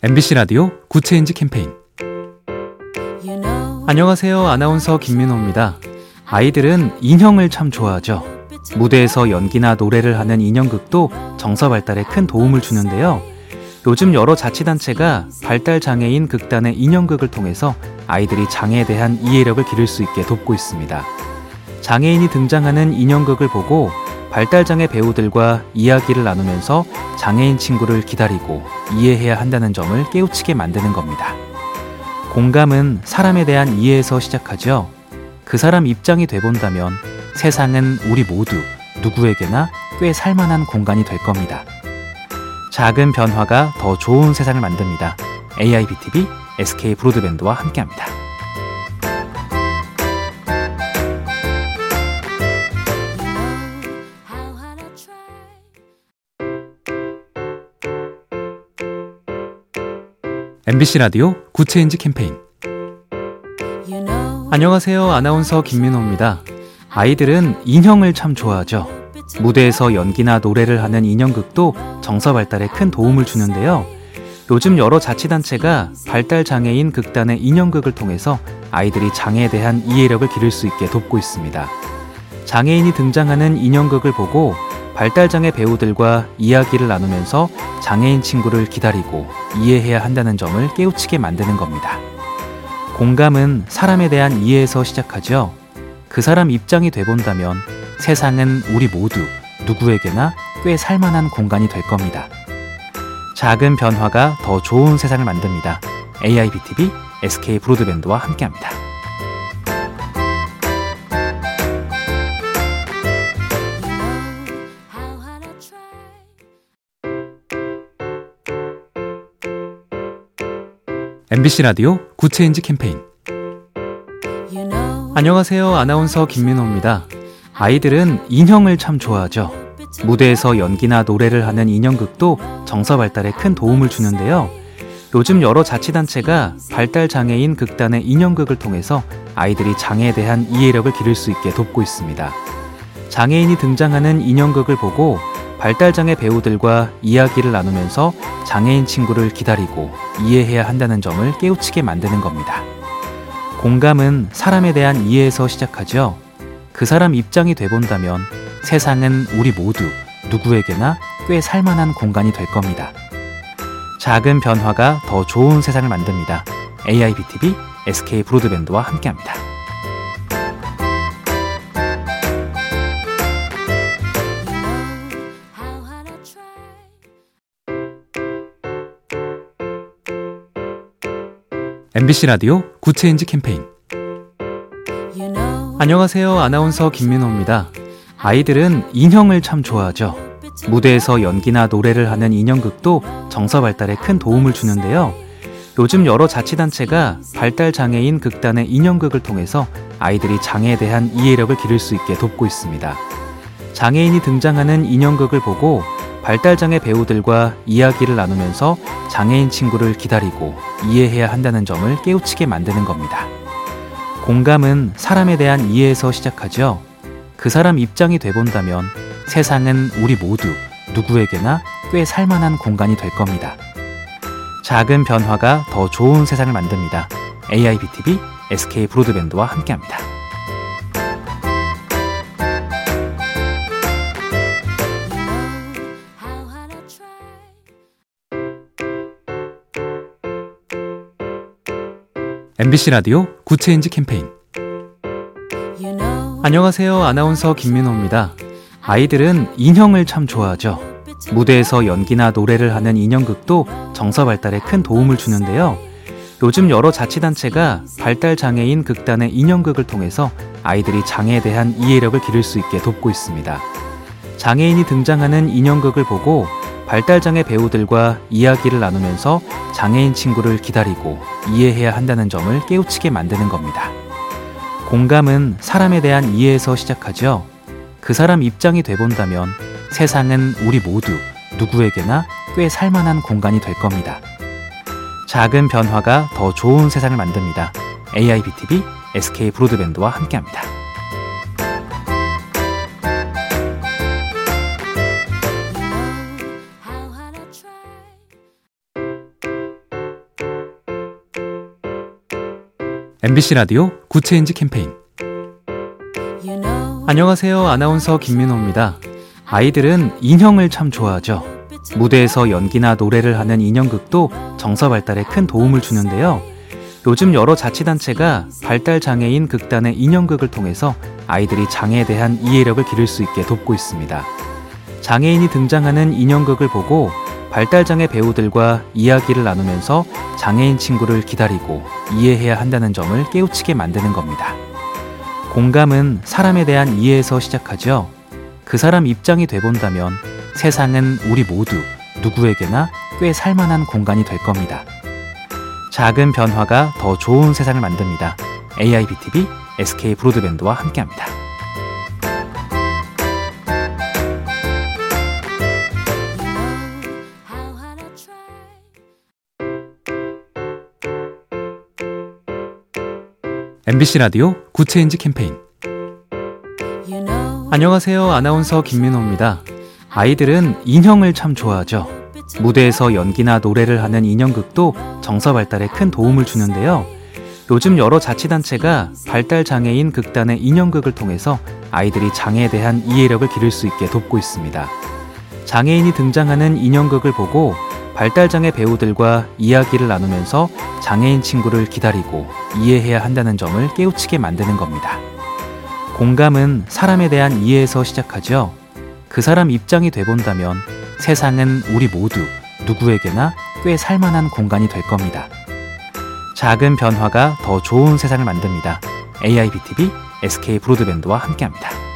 MBC 라디오 Good Change 캠페인 안녕하세요. 아나운서 김민호입니다. 아이들은 인형을 참 좋아하죠. 무대에서 연기나 노래를 하는 인형극도 정서 발달에 큰 도움을 주는데요. 요즘 여러 자치단체가 발달 장애인 극단의 인형극을 통해서 아이들이 장애에 대한 이해력을 기를 수 있게 돕고 있습니다. 장애인이 등장하는 인형극을 보고 발달장애 배우들과 이야기를 나누면서 장애인 친구를 기다리고 이해해야 한다는 점을 깨우치게 만드는 겁니다. 공감은 사람에 대한 이해에서 시작하죠. 그 사람 입장이 돼본다면 세상은 우리 모두 누구에게나 꽤 살만한 공간이 될 겁니다. 작은 변화가 더 좋은 세상을 만듭니다. AIBTV SK 브로드밴드와 함께합니다. MBC 라디오 Good Change 캠페인 안녕하세요. 아나운서 김민호입니다. 아이들은 인형을 참 좋아하죠. 무대에서 연기나 노래를 하는 인형극도 정서 발달에 큰 도움을 주는데요. 요즘 여러 자치단체가 발달 장애인 극단의 인형극을 통해서 아이들이 장애에 대한 이해력을 기를 수 있게 돕고 있습니다. 장애인이 등장하는 인형극을 보고 발달장애 배우들과 이야기를 나누면서 장애인 친구를 기다리고 이해해야 한다는 점을 깨우치게 만드는 겁니다. 공감은 사람에 대한 이해에서 시작하죠. 그 사람 입장이 돼본다면 세상은 우리 모두 누구에게나 꽤 살만한 공간이 될 겁니다. 작은 변화가 더 좋은 세상을 만듭니다. AIBTV SK 브로드밴드와 함께합니다. MBC 라디오 Good Change 캠페인 안녕하세요. 아나운서 김민호입니다. 아이들은 인형을 참 좋아하죠. 무대에서 연기나 노래를 하는 인형극도 정서 발달에 큰 도움을 주는데요. 요즘 여러 자치단체가 발달 장애인 극단의 인형극을 통해서 아이들이 장애에 대한 이해력을 기를 수 있게 돕고 있습니다. 장애인이 등장하는 인형극을 보고 발달장애 배우들과 이야기를 나누면서 장애인 친구를 기다리고 이해해야 한다는 점을 깨우치게 만드는 겁니다. 공감은 사람에 대한 이해에서 시작하죠. 그 사람 입장이 돼본다면 세상은 우리 모두 누구에게나 꽤 살만한 공간이 될 겁니다. 작은 변화가 더 좋은 세상을 만듭니다. AIBTV SK 브로드밴드와 함께합니다. MBC 라디오 Good Change 캠페인 안녕하세요. 아나운서 김민호입니다. 아이들은 인형을 참 좋아하죠. 무대에서 연기나 노래를 하는 인형극도 정서 발달에 큰 도움을 주는데요. 요즘 여러 자치단체가 발달 장애인 극단의 인형극을 통해서 아이들이 장애에 대한 이해력을 기를 수 있게 돕고 있습니다. 장애인이 등장하는 인형극을 보고 발달장애 배우들과 이야기를 나누면서 장애인 친구를 기다리고 이해해야 한다는 점을 깨우치게 만드는 겁니다. 공감은 사람에 대한 이해에서 시작하죠. 그 사람 입장이 돼본다면 세상은 우리 모두 누구에게나 꽤 살만한 공간이 될 겁니다. 작은 변화가 더 좋은 세상을 만듭니다. AIBTV SK 브로드밴드와 함께합니다. MBC 라디오 Good Change 캠페인 안녕하세요. 아나운서 김민호입니다. 아이들은 인형을 참 좋아하죠. 무대에서 연기나 노래를 하는 인형극도 정서 발달에 큰 도움을 주는데요. 요즘 여러 자치단체가 발달 장애인 극단의 인형극을 통해서 아이들이 장애에 대한 이해력을 기를 수 있게 돕고 있습니다. 장애인이 등장하는 인형극을 보고 발달장애 배우들과 이야기를 나누면서 장애인 친구를 기다리고 이해해야 한다는 점을 깨우치게 만드는 겁니다. 공감은 사람에 대한 이해에서 시작하죠. 그 사람 입장이 돼본다면 세상은 우리 모두 누구에게나 꽤 살만한 공간이 될 겁니다. 작은 변화가 더 좋은 세상을 만듭니다. AIBTV SK 브로드밴드와 함께합니다. MBC 라디오 Good Change 캠페인 안녕하세요. 아나운서 김민호입니다. 아이들은 인형을 참 좋아하죠. 무대에서 연기나 노래를 하는 인형극도 정서 발달에 큰 도움을 주는데요. 요즘 여러 자치단체가 발달 장애인 극단의 인형극을 통해서 아이들이 장애에 대한 이해력을 기를 수 있게 돕고 있습니다. 장애인이 등장하는 인형극을 보고 발달장애 배우들과 이야기를 나누면서 장애인 친구를 기다리고 이해해야 한다는 점을 깨우치게 만드는 겁니다. 공감은 사람에 대한 이해에서 시작하죠. 그 사람 입장이 돼본다면 세상은 우리 모두 누구에게나 꽤 살만한 공간이 될 겁니다. 작은 변화가 더 좋은 세상을 만듭니다. AIBTV SK 브로드밴드와 함께합니다. MBC 라디오 Good Change 캠페인 안녕하세요. 아나운서 김민호입니다. 아이들은 인형을 참 좋아하죠. 무대에서 연기나 노래를 하는 인형극도 정서 발달에 큰 도움을 주는데요. 요즘 여러 자치단체가 발달 장애인 극단의 인형극을 통해서 아이들이 장애에 대한 이해력을 기를 수 있게 돕고 있습니다. 장애인이 등장하는 인형극을 보고 발달장애 배우들과 이야기를 나누면서 장애인 친구를 기다리고 이해해야 한다는 점을 깨우치게 만드는 겁니다. 공감은 사람에 대한 이해에서 시작하죠. 그 사람 입장이 돼본다면 세상은 우리 모두 누구에게나 꽤 살만한 공간이 될 겁니다. 작은 변화가 더 좋은 세상을 만듭니다. AIBTV SK 브로드밴드와 함께합니다.